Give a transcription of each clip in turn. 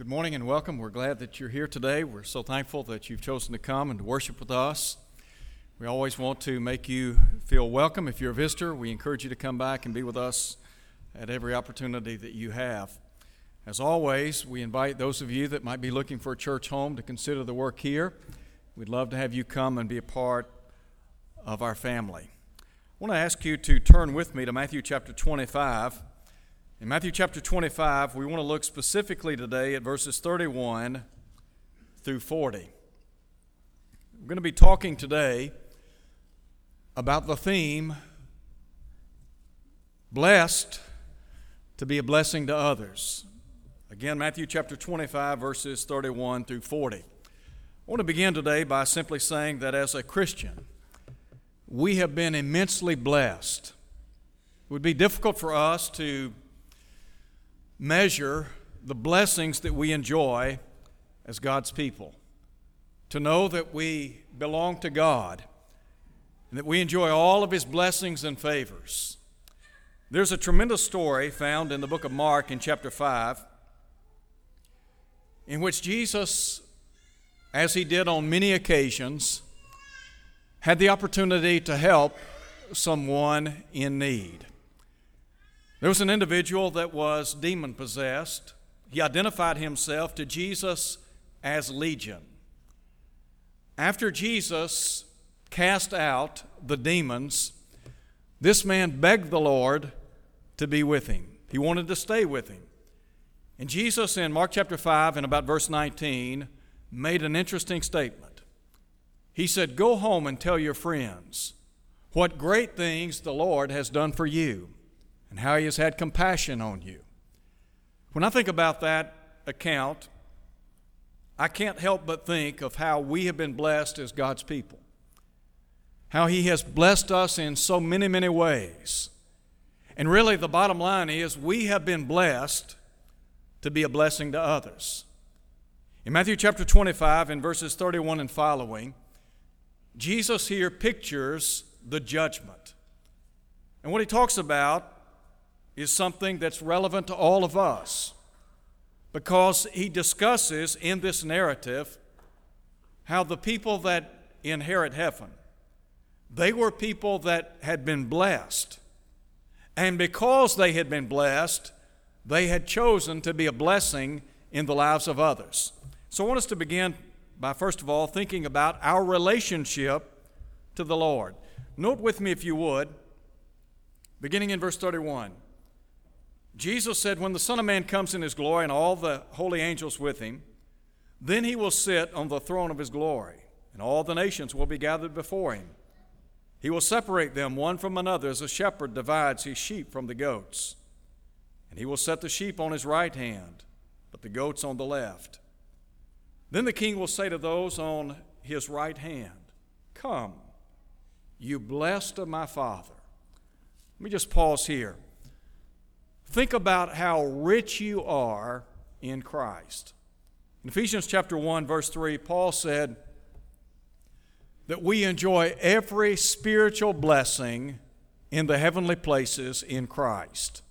Good morning and welcome. We're glad that you're here today. We're so thankful that you've chosen to come and to worship with us. We always want to make you feel welcome. If you're a visitor, we encourage you to come back and be with us at every opportunity that you have. As always, we invite those of you that might be looking for a church home to consider the work here. We'd love to have you come and be a part of our family. I want to ask you to turn with me to Matthew chapter 25. In Matthew chapter 25, we want to look specifically today at verses 31 through 40. We're going to be talking today about the theme blessed to be a blessing to others. Again, Matthew chapter 25, verses 31 through 40. I want to begin today by simply saying that as a Christian, we have been immensely blessed. It would be difficult for us to measure the blessings that we enjoy as God's people. To know that we belong to God and that we enjoy all of His blessings and favors. There's a tremendous story found in the book of Mark in chapter 5 in which Jesus, as He did on many occasions, had the opportunity to help someone in need. There was an individual that was demon possessed. He identified himself to Jesus as Legion. After Jesus cast out the demons, this man begged the Lord to be with him. He wanted to stay with him. And Jesus, in Mark chapter 5 and about verse 19, made an interesting statement. He said, Go home and tell your friends what great things the Lord has done for you and how He has had compassion on you. When I think about that account, I can't help but think of how we have been blessed as God's people. How He has blessed us in so many, many ways. And really, the bottom line is we have been blessed to be a blessing to others. In Matthew chapter 25, in verses 31 and following, Jesus here pictures the judgment. And what he talks about is something that's relevant to all of us because he discusses in this narrative how the people that inherit heaven they were people that had been blessed. And because they had been blessed they had chosen to be a blessing in the lives of others. So i want us to begin by first of all thinking about our relationship to the lord. Note with me if you would beginning in verse 31 Jesus said, When the Son of Man comes in his glory and all the holy angels with him, then he will sit on the throne of his glory, and all the nations will be gathered before him. He will separate them one from another as a shepherd divides his sheep from the goats. And he will set the sheep on his right hand, but the goats on the left. Then the king will say to those on his right hand, Come, you blessed of my Father. Let me just pause here. Think about how rich you are in Christ. In Ephesians chapter 1 verse 3, Paul said that we enjoy every spiritual blessing in the heavenly places in Christ.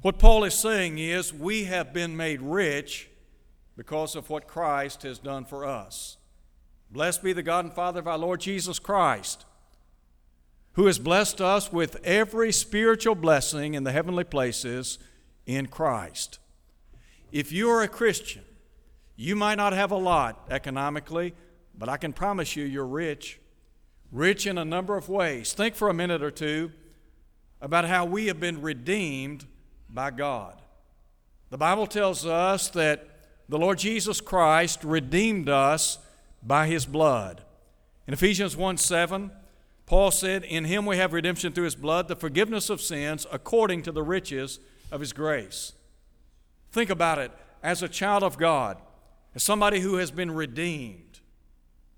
What Paul is saying is we have been made rich because of what Christ has done for us. Blessed be the God and Father of our Lord Jesus Christ who has blessed us with every spiritual blessing in the heavenly places in Christ. If you are a Christian, you might not have a lot economically, but I can promise you you're rich. Rich in a number of ways. Think for a minute or two about how we have been redeemed by God. The Bible tells us that the Lord Jesus Christ redeemed us by his blood. In Ephesians 1 7, Paul said, In him we have redemption through his blood, the forgiveness of sins according to the riches of his grace. Think about it as a child of God, as somebody who has been redeemed,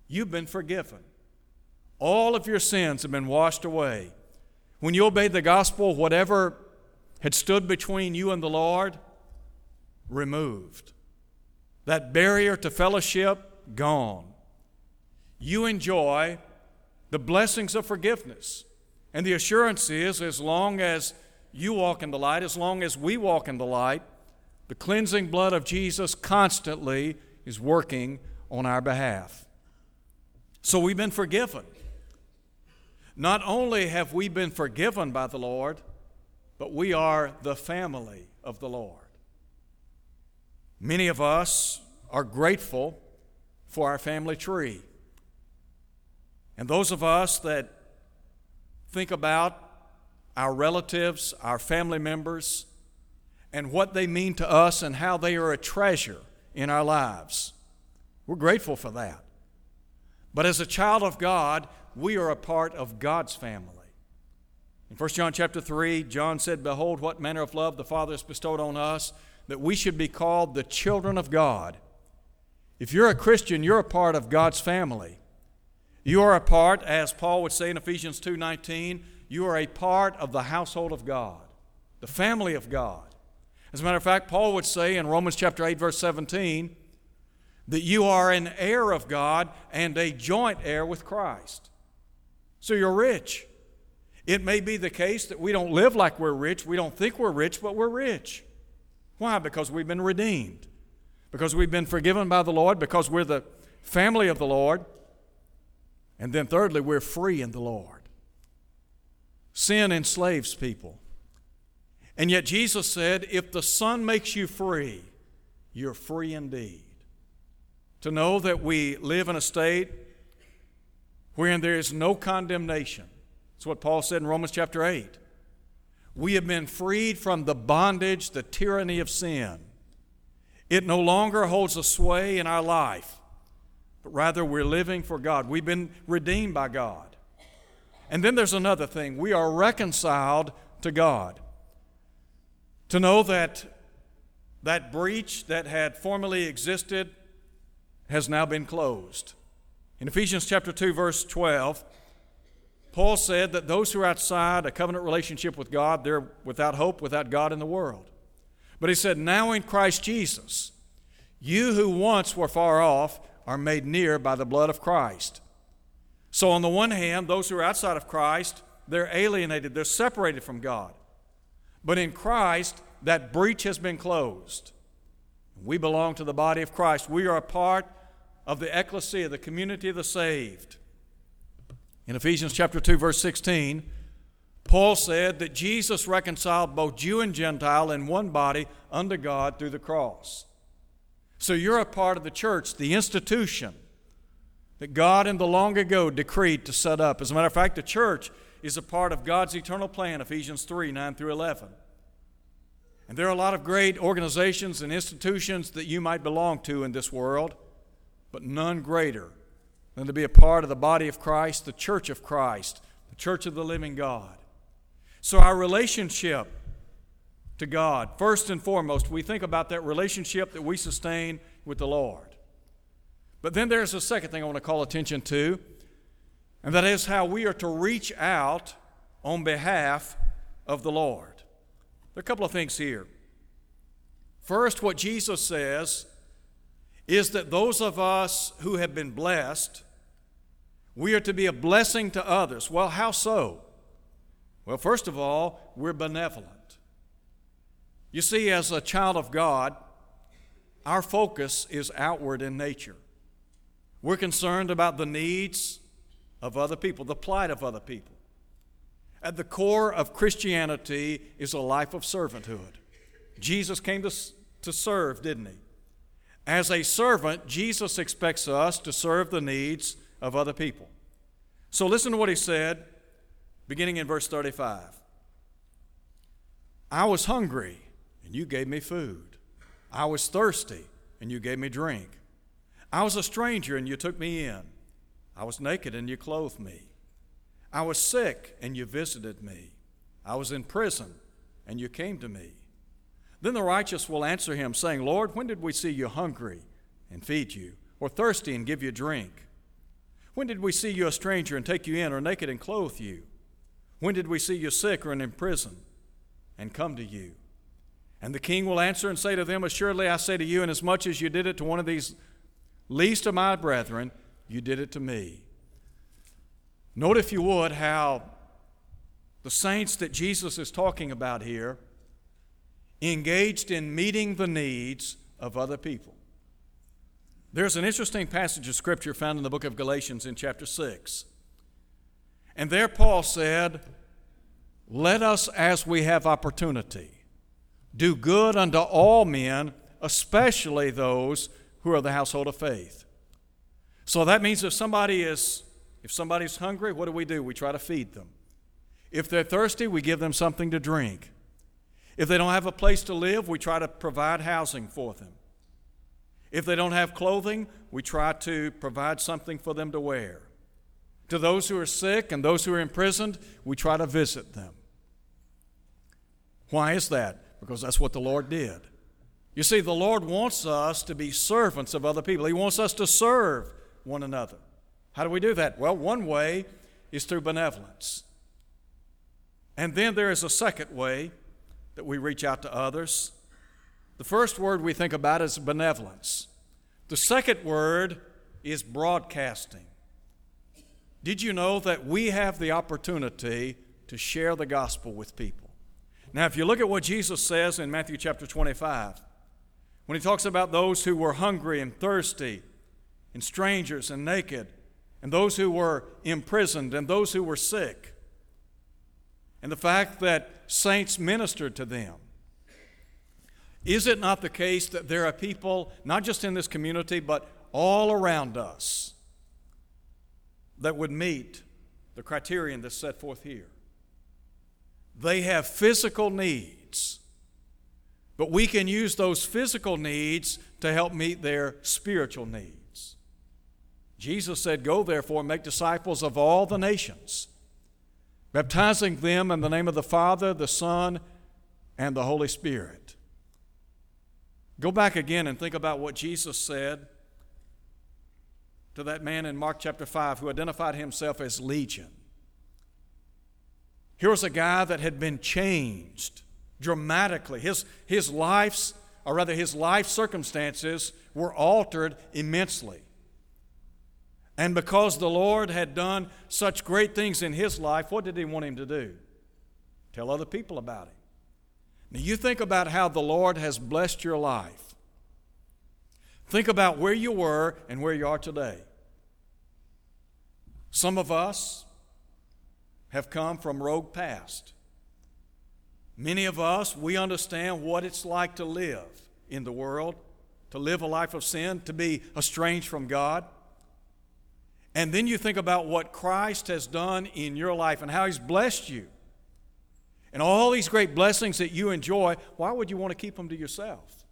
you've been forgiven. All of your sins have been washed away. When you obeyed the gospel, whatever had stood between you and the Lord, removed. That barrier to fellowship, gone. You enjoy the blessings of forgiveness. And the assurance is as long as you walk in the light, as long as we walk in the light, The cleansing blood of Jesus constantly is working on our behalf. So we've been forgiven. Not only have we been forgiven by the Lord, but we are the family of the Lord. Many of us are grateful for our family tree. And those of us that think about our relatives, our family members, and what they mean to us and how they are a treasure in our lives, we're grateful for that. But as a child of God, we are a part of God's family. In 1 John chapter 3, John said, Behold, what manner of love the Father has bestowed on us, that we should be called the children of God. If you're a Christian, you're a part of God's family. You are a part, as Paul would say in Ephesians 2:19, you are a part of the household of God, the family of God. As a matter of fact, Paul would say in Romans chapter 8 verse 17 that you are an heir of God and a joint heir with Christ. So you're rich. It may be the case that we don't live like we're rich, we don't think we're rich, but we're rich. Why? Because we've been redeemed. Because we've been forgiven by the Lord, because we're the family of the Lord. And then, thirdly, we're free in the Lord. Sin enslaves people. And yet, Jesus said, if the Son makes you free, you're free indeed. To know that we live in a state wherein there is no condemnation. That's what Paul said in Romans chapter 8. We have been freed from the bondage, the tyranny of sin. It no longer holds a sway in our life but rather we're living for God. We've been redeemed by God. And then there's another thing we are reconciled to God. To know that that breach that had formerly existed has now been closed. In Ephesians chapter 2 verse 12, Paul said that those who are outside a covenant relationship with God, they're without hope, without God in the world. But he said, Now in Christ Jesus, you who once were far off are made near by the blood of Christ. So, on the one hand, those who are outside of Christ, they're alienated, they're separated from God. But in Christ, that breach has been closed. We belong to the body of Christ. We are a part of the ecclesia, the community of the saved. In Ephesians chapter 2 verse 16, Paul said that Jesus reconciled both Jew and Gentile in one body unto God through the cross. So you're a part of the church, the institution that God in the long ago decreed to set up. As a matter of fact, the church is a part of God's eternal plan, Ephesians 3 9 through 11. And there are a lot of great organizations and institutions that you might belong to in this world, but none greater than to be a part of the body of Christ, the church of Christ, the church of the living God. So our relationship to God. First and foremost, we think about that relationship that we sustain with the Lord. But then there's a second thing I want to call attention to, and that is how we are to reach out on behalf of the Lord. There are a couple of things here. First, what Jesus says is that those of us who have been blessed, we are to be a blessing to others. Well, how so? Well, first of all, we're benevolent. You see, as a child of God, our focus is outward in nature. We're concerned about the needs of other people, the plight of other people. At the core of Christianity is a life of servanthood. Jesus came to, to serve, didn't he? As a servant, Jesus expects us to serve the needs of other people. So listen to what he said, beginning in verse 35. I was hungry and you gave me food. I was thirsty, and you gave me drink. I was a stranger, and you took me in. I was naked, and you clothed me. I was sick, and you visited me. I was in prison, and you came to me. Then the righteous will answer him, saying, Lord, when did we see you hungry and feed you, or thirsty and give you drink? When did we see you a stranger and take you in, or naked and clothe you? When did we see you sick or in prison and come to you? And the king will answer and say to them, Assuredly I say to you, inasmuch as you did it to one of these least of my brethren, you did it to me. Note, if you would, how the saints that Jesus is talking about here engaged in meeting the needs of other people. There's an interesting passage of Scripture found in the book of Galatians in chapter 6. And there Paul said, Let us, as we have opportunity, do good unto all men, especially those who are the household of faith. So that means if somebody is if somebody's hungry, what do we do? We try to feed them. If they're thirsty, we give them something to drink. If they don't have a place to live, we try to provide housing for them. If they don't have clothing, we try to provide something for them to wear. To those who are sick and those who are imprisoned, we try to visit them. Why is that? Because that's what the Lord did. You see, the Lord wants us to be servants of other people, He wants us to serve one another. How do we do that? Well, one way is through benevolence. And then there is a second way that we reach out to others. The first word we think about is benevolence. The second word is broadcasting. Did you know that we have the opportunity to share the gospel with people? Now, if you look at what Jesus says in Matthew chapter 25, when he talks about those who were hungry and thirsty, and strangers and naked, and those who were imprisoned, and those who were sick, and the fact that saints ministered to them. Is it not the case that there are people, not just in this community, but all around us, that would meet the criterion that's set forth here? They have physical needs, but we can use those physical needs to help meet their spiritual needs. Jesus said, Go therefore and make disciples of all the nations, baptizing them in the name of the Father, the Son, and the Holy Spirit. Go back again and think about what Jesus said to that man in Mark chapter 5 who identified himself as Legion. Here was a guy that had been changed dramatically. His, his life's, or rather, his life circumstances were altered immensely. And because the Lord had done such great things in his life, what did he want him to do? Tell other people about him. Now, you think about how the Lord has blessed your life. Think about where you were and where you are today. Some of us have come from rogue past. Many of us, we understand what it's like to live in the world, to live a life of sin, to be estranged from God. And then you think about what Christ has done in your life and how He's blessed you. And all these great blessings that you enjoy, why would you want to keep them to yourself?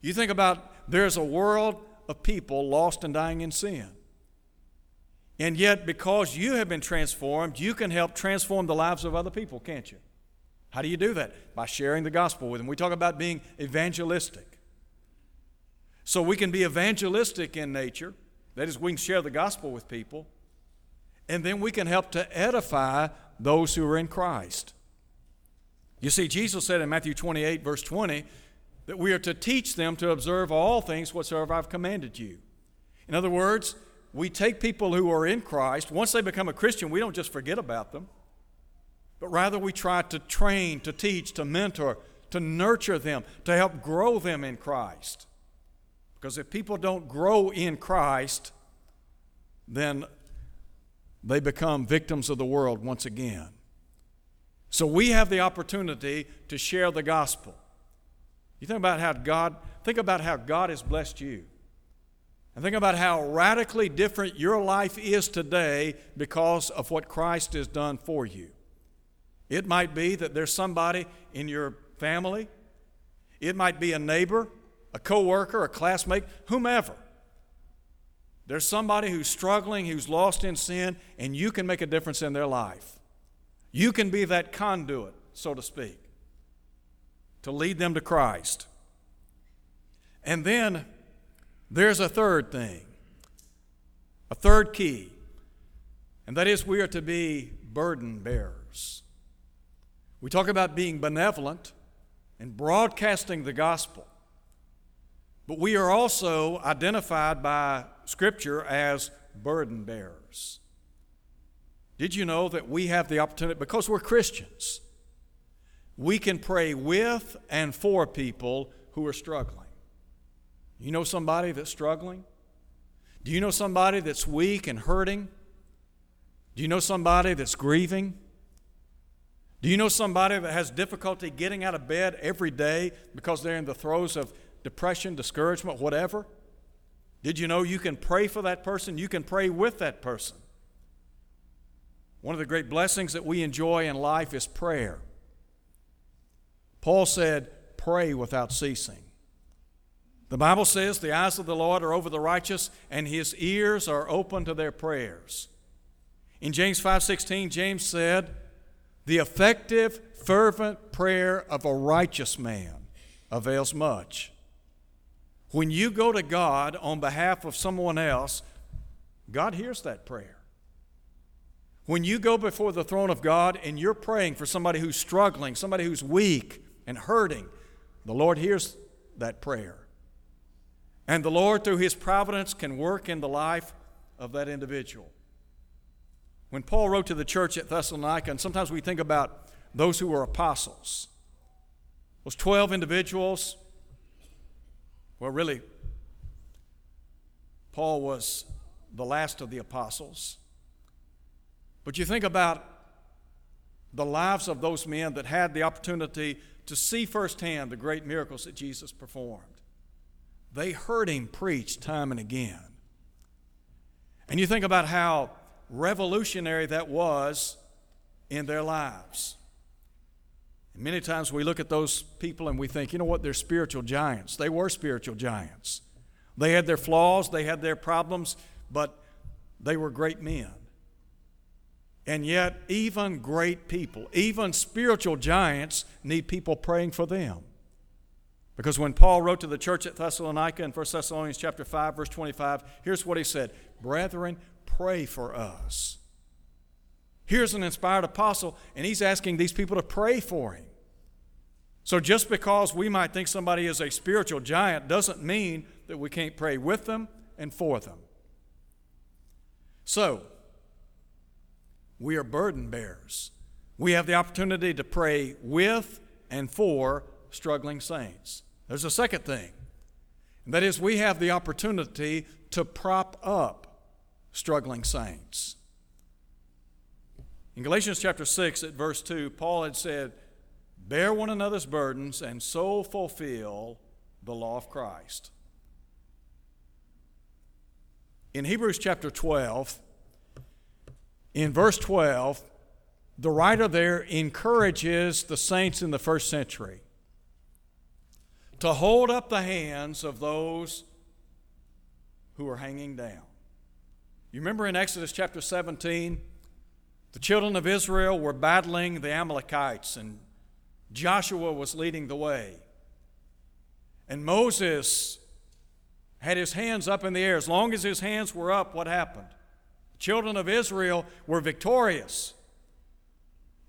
You think about there's a world of people lost and dying in sin. And yet, because you have been transformed, you can help transform the lives of other people, can't you? How do you do that? By sharing the gospel with them. We talk about being evangelistic. So we can be evangelistic in nature that is, we can share the gospel with people, and then we can help to edify those who are in Christ. You see, Jesus said in Matthew 28, verse 20, that we are to teach them to observe all things whatsoever I've commanded you. In other words, we take people who are in Christ, once they become a Christian, we don't just forget about them, but rather we try to train, to teach, to mentor, to nurture them, to help grow them in Christ. Because if people don't grow in Christ, then they become victims of the world once again. So we have the opportunity to share the gospel. You think about how God, think about how God has blessed you. And think about how radically different your life is today because of what Christ has done for you. It might be that there's somebody in your family, it might be a neighbor, a coworker, a classmate, whomever. There's somebody who's struggling, who's lost in sin, and you can make a difference in their life. You can be that conduit, so to speak, to lead them to Christ. And then there's a third thing, a third key, and that is we are to be burden bearers. We talk about being benevolent and broadcasting the gospel. But we are also identified by Scripture as burden bearers. Did you know that we have the opportunity, because we're Christians, we can pray with and for people who are struggling. You know somebody that's struggling? Do you know somebody that's weak and hurting? Do you know somebody that's grieving? Do you know somebody that has difficulty getting out of bed every day because they're in the throes of depression, discouragement, whatever? Did you know you can pray for that person? You can pray with that person. One of the great blessings that we enjoy in life is prayer. Paul said, Pray without ceasing. The Bible says the eyes of the Lord are over the righteous and his ears are open to their prayers. In James 5:16 James said, "The effective fervent prayer of a righteous man avails much." When you go to God on behalf of someone else, God hears that prayer. When you go before the throne of God and you're praying for somebody who's struggling, somebody who's weak and hurting, the Lord hears that prayer. And the Lord, through His providence, can work in the life of that individual. When Paul wrote to the church at Thessalonica, and sometimes we think about those who were apostles, those 12 individuals, well, really, Paul was the last of the apostles. But you think about the lives of those men that had the opportunity to see firsthand the great miracles that Jesus performed. They heard him preach time and again. And you think about how revolutionary that was in their lives. And many times we look at those people and we think, you know what, they're spiritual giants. They were spiritual giants. They had their flaws, they had their problems, but they were great men. And yet, even great people, even spiritual giants, need people praying for them. Because when Paul wrote to the church at Thessalonica in 1 Thessalonians chapter 5 verse 25, here's what he said, "Brethren, pray for us." Here's an inspired apostle and he's asking these people to pray for him. So just because we might think somebody is a spiritual giant doesn't mean that we can't pray with them and for them. So, we are burden bearers. We have the opportunity to pray with and for struggling saints. There's a second thing, and that is we have the opportunity to prop up struggling saints. In Galatians chapter 6, at verse 2, Paul had said, Bear one another's burdens and so fulfill the law of Christ. In Hebrews chapter 12, in verse 12, the writer there encourages the saints in the first century to hold up the hands of those who are hanging down. You remember in Exodus chapter 17, the children of Israel were battling the Amalekites, and Joshua was leading the way. And Moses had his hands up in the air. As long as his hands were up, what happened? The children of Israel were victorious.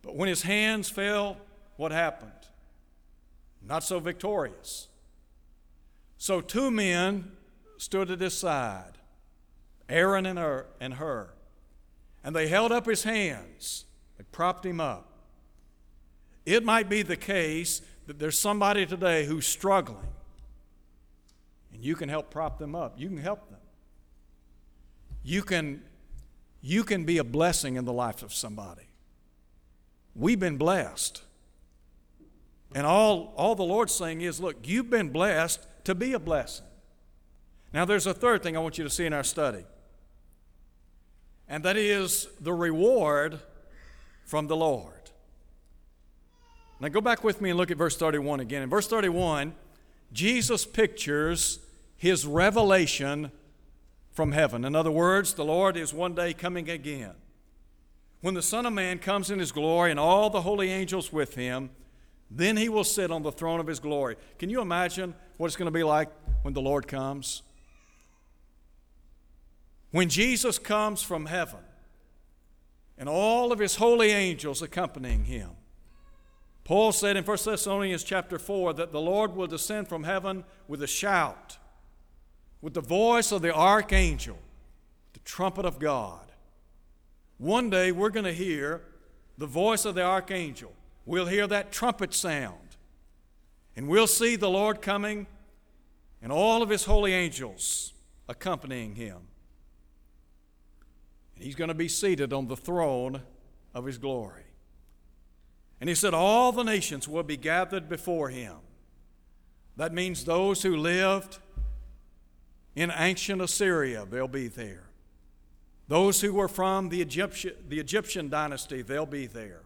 But when his hands fell, what happened? Not so victorious. So two men stood at his side, Aaron and Hur, and Hur, and they held up his hands. They propped him up. It might be the case that there's somebody today who's struggling, and you can help prop them up. You can help them. You can, you can be a blessing in the life of somebody. We've been blessed. And all, all the Lord's saying is, look, you've been blessed to be a blessing. Now, there's a third thing I want you to see in our study, and that is the reward from the Lord. Now, go back with me and look at verse 31 again. In verse 31, Jesus pictures his revelation from heaven. In other words, the Lord is one day coming again. When the Son of Man comes in his glory and all the holy angels with him, then he will sit on the throne of his glory. Can you imagine what it's going to be like when the Lord comes? When Jesus comes from heaven and all of his holy angels accompanying him. Paul said in 1 Thessalonians chapter 4 that the Lord will descend from heaven with a shout, with the voice of the archangel, the trumpet of God. One day we're going to hear the voice of the archangel we'll hear that trumpet sound. And we'll see the Lord coming and all of his holy angels accompanying him. And he's going to be seated on the throne of his glory. And he said, All the nations will be gathered before him. That means those who lived in ancient Assyria, they'll be there. Those who were from the Egyptian, the Egyptian dynasty, they'll be there.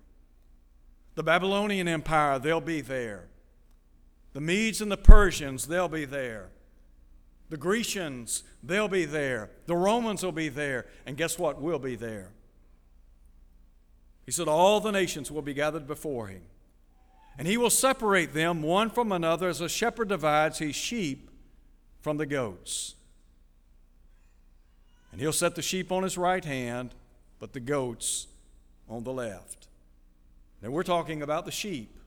The Babylonian Empire, they'll be there. The Medes and the Persians, they'll be there. The Grecians, they'll be there. The Romans will be there. And guess what? We'll be there. He said, All the nations will be gathered before him. And he will separate them one from another as a shepherd divides his sheep from the goats. And he'll set the sheep on his right hand, but the goats on the left. Now we're talking about the sheep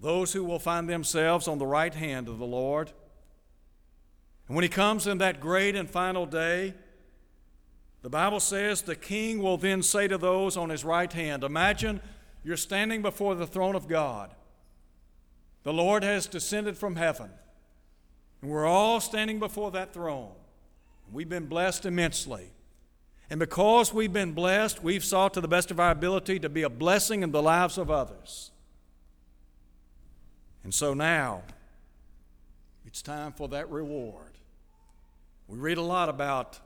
those who will find themselves on the right hand of the Lord. And when he comes in that great and final day, the Bible says the king will then say to those on his right hand, Imagine you're standing before the throne of God. The Lord has descended from heaven, and we're all standing before that throne. We've been blessed immensely. And because we've been blessed, we've sought to the best of our ability to be a blessing in the lives of others. And so now, it's time for that reward. We read a lot about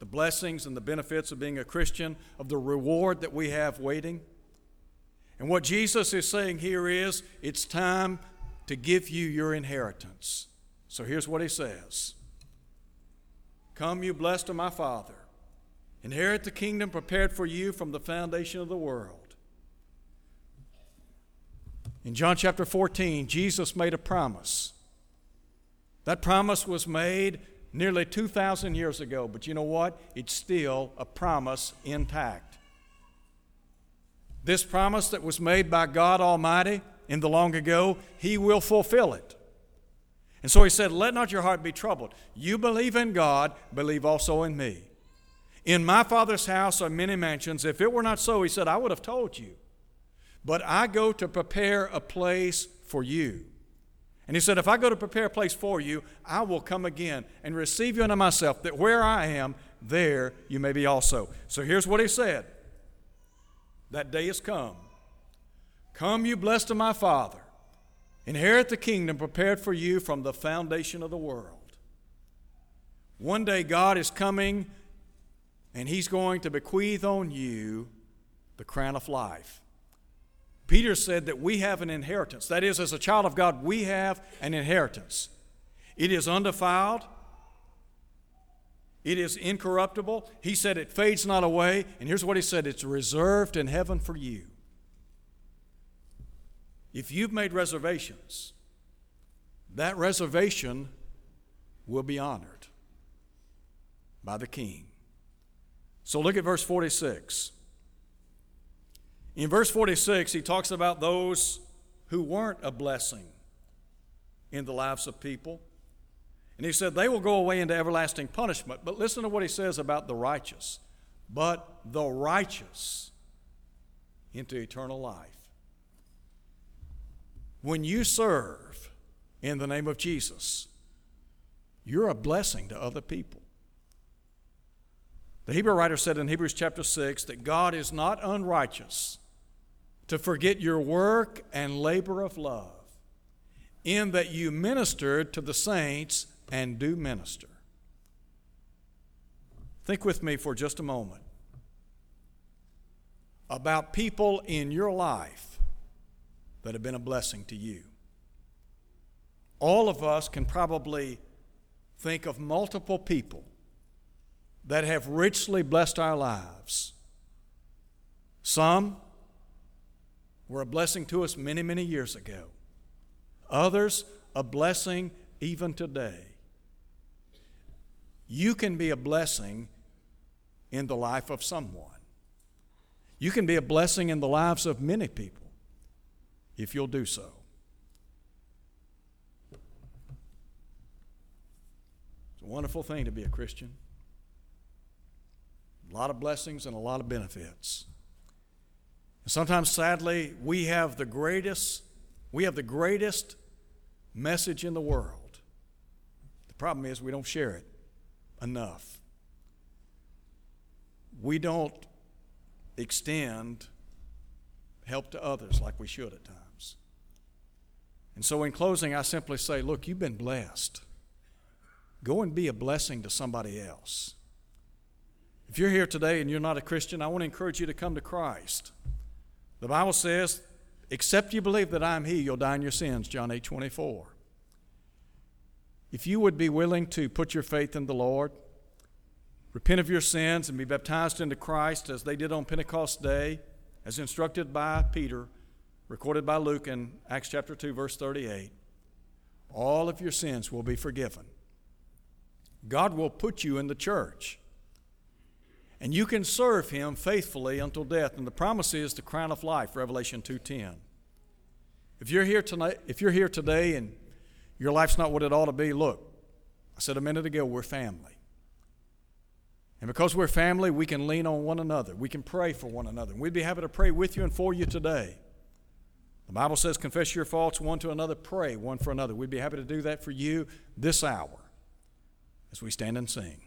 the blessings and the benefits of being a Christian, of the reward that we have waiting. And what Jesus is saying here is it's time to give you your inheritance. So here's what he says Come, you blessed of my Father, inherit the kingdom prepared for you from the foundation of the world. In John chapter 14, Jesus made a promise. That promise was made nearly 2,000 years ago, but you know what? It's still a promise intact. This promise that was made by God Almighty in the long ago, He will fulfill it. And so He said, Let not your heart be troubled. You believe in God, believe also in me. In my Father's house are many mansions. If it were not so, He said, I would have told you. But I go to prepare a place for you. And he said, If I go to prepare a place for you, I will come again and receive you unto myself, that where I am, there you may be also. So here's what he said That day is come. Come, you blessed of my Father, inherit the kingdom prepared for you from the foundation of the world. One day God is coming, and he's going to bequeath on you the crown of life. Peter said that we have an inheritance. That is, as a child of God, we have an inheritance. It is undefiled, it is incorruptible. He said it fades not away. And here's what he said it's reserved in heaven for you. If you've made reservations, that reservation will be honored by the king. So look at verse 46. In verse 46, he talks about those who weren't a blessing in the lives of people. And he said, they will go away into everlasting punishment. But listen to what he says about the righteous. But the righteous into eternal life. When you serve in the name of Jesus, you're a blessing to other people. The Hebrew writer said in Hebrews chapter 6 that God is not unrighteous to forget your work and labor of love, in that you ministered to the saints and do minister. Think with me for just a moment about people in your life that have been a blessing to you. All of us can probably think of multiple people that have richly blessed our lives. Some were a blessing to us many, many years ago. Others, a blessing even today. You can be a blessing in the life of someone. You can be a blessing in the lives of many people if you'll do so. It's a wonderful thing to be a Christian. A lot of blessings and a lot of benefits. And sometimes, sadly, we have the greatest, we have the greatest message in the world. The problem is we don't share it enough. We don't extend help to others like we should at times. And so, in closing, I simply say, look, you've been blessed. Go and be a blessing to somebody else. If you're here today and you're not a Christian, I want to encourage you to come to Christ. The Bible says, except you believe that I am He, you'll die in your sins, John 8 24. If you would be willing to put your faith in the Lord, repent of your sins, and be baptized into Christ as they did on Pentecost Day, as instructed by Peter, recorded by Luke in Acts chapter 2, verse 38, all of your sins will be forgiven. God will put you in the church. And you can serve him faithfully until death. And the promise is the crown of life, Revelation 2:10. If you're here tonight, if you're here today and your life's not what it ought to be, look, I said a minute ago, we're family. And because we're family, we can lean on one another. We can pray for one another. We'd be happy to pray with you and for you today. The Bible says, confess your faults one to another, pray one for another. We'd be happy to do that for you this hour as we stand and sing.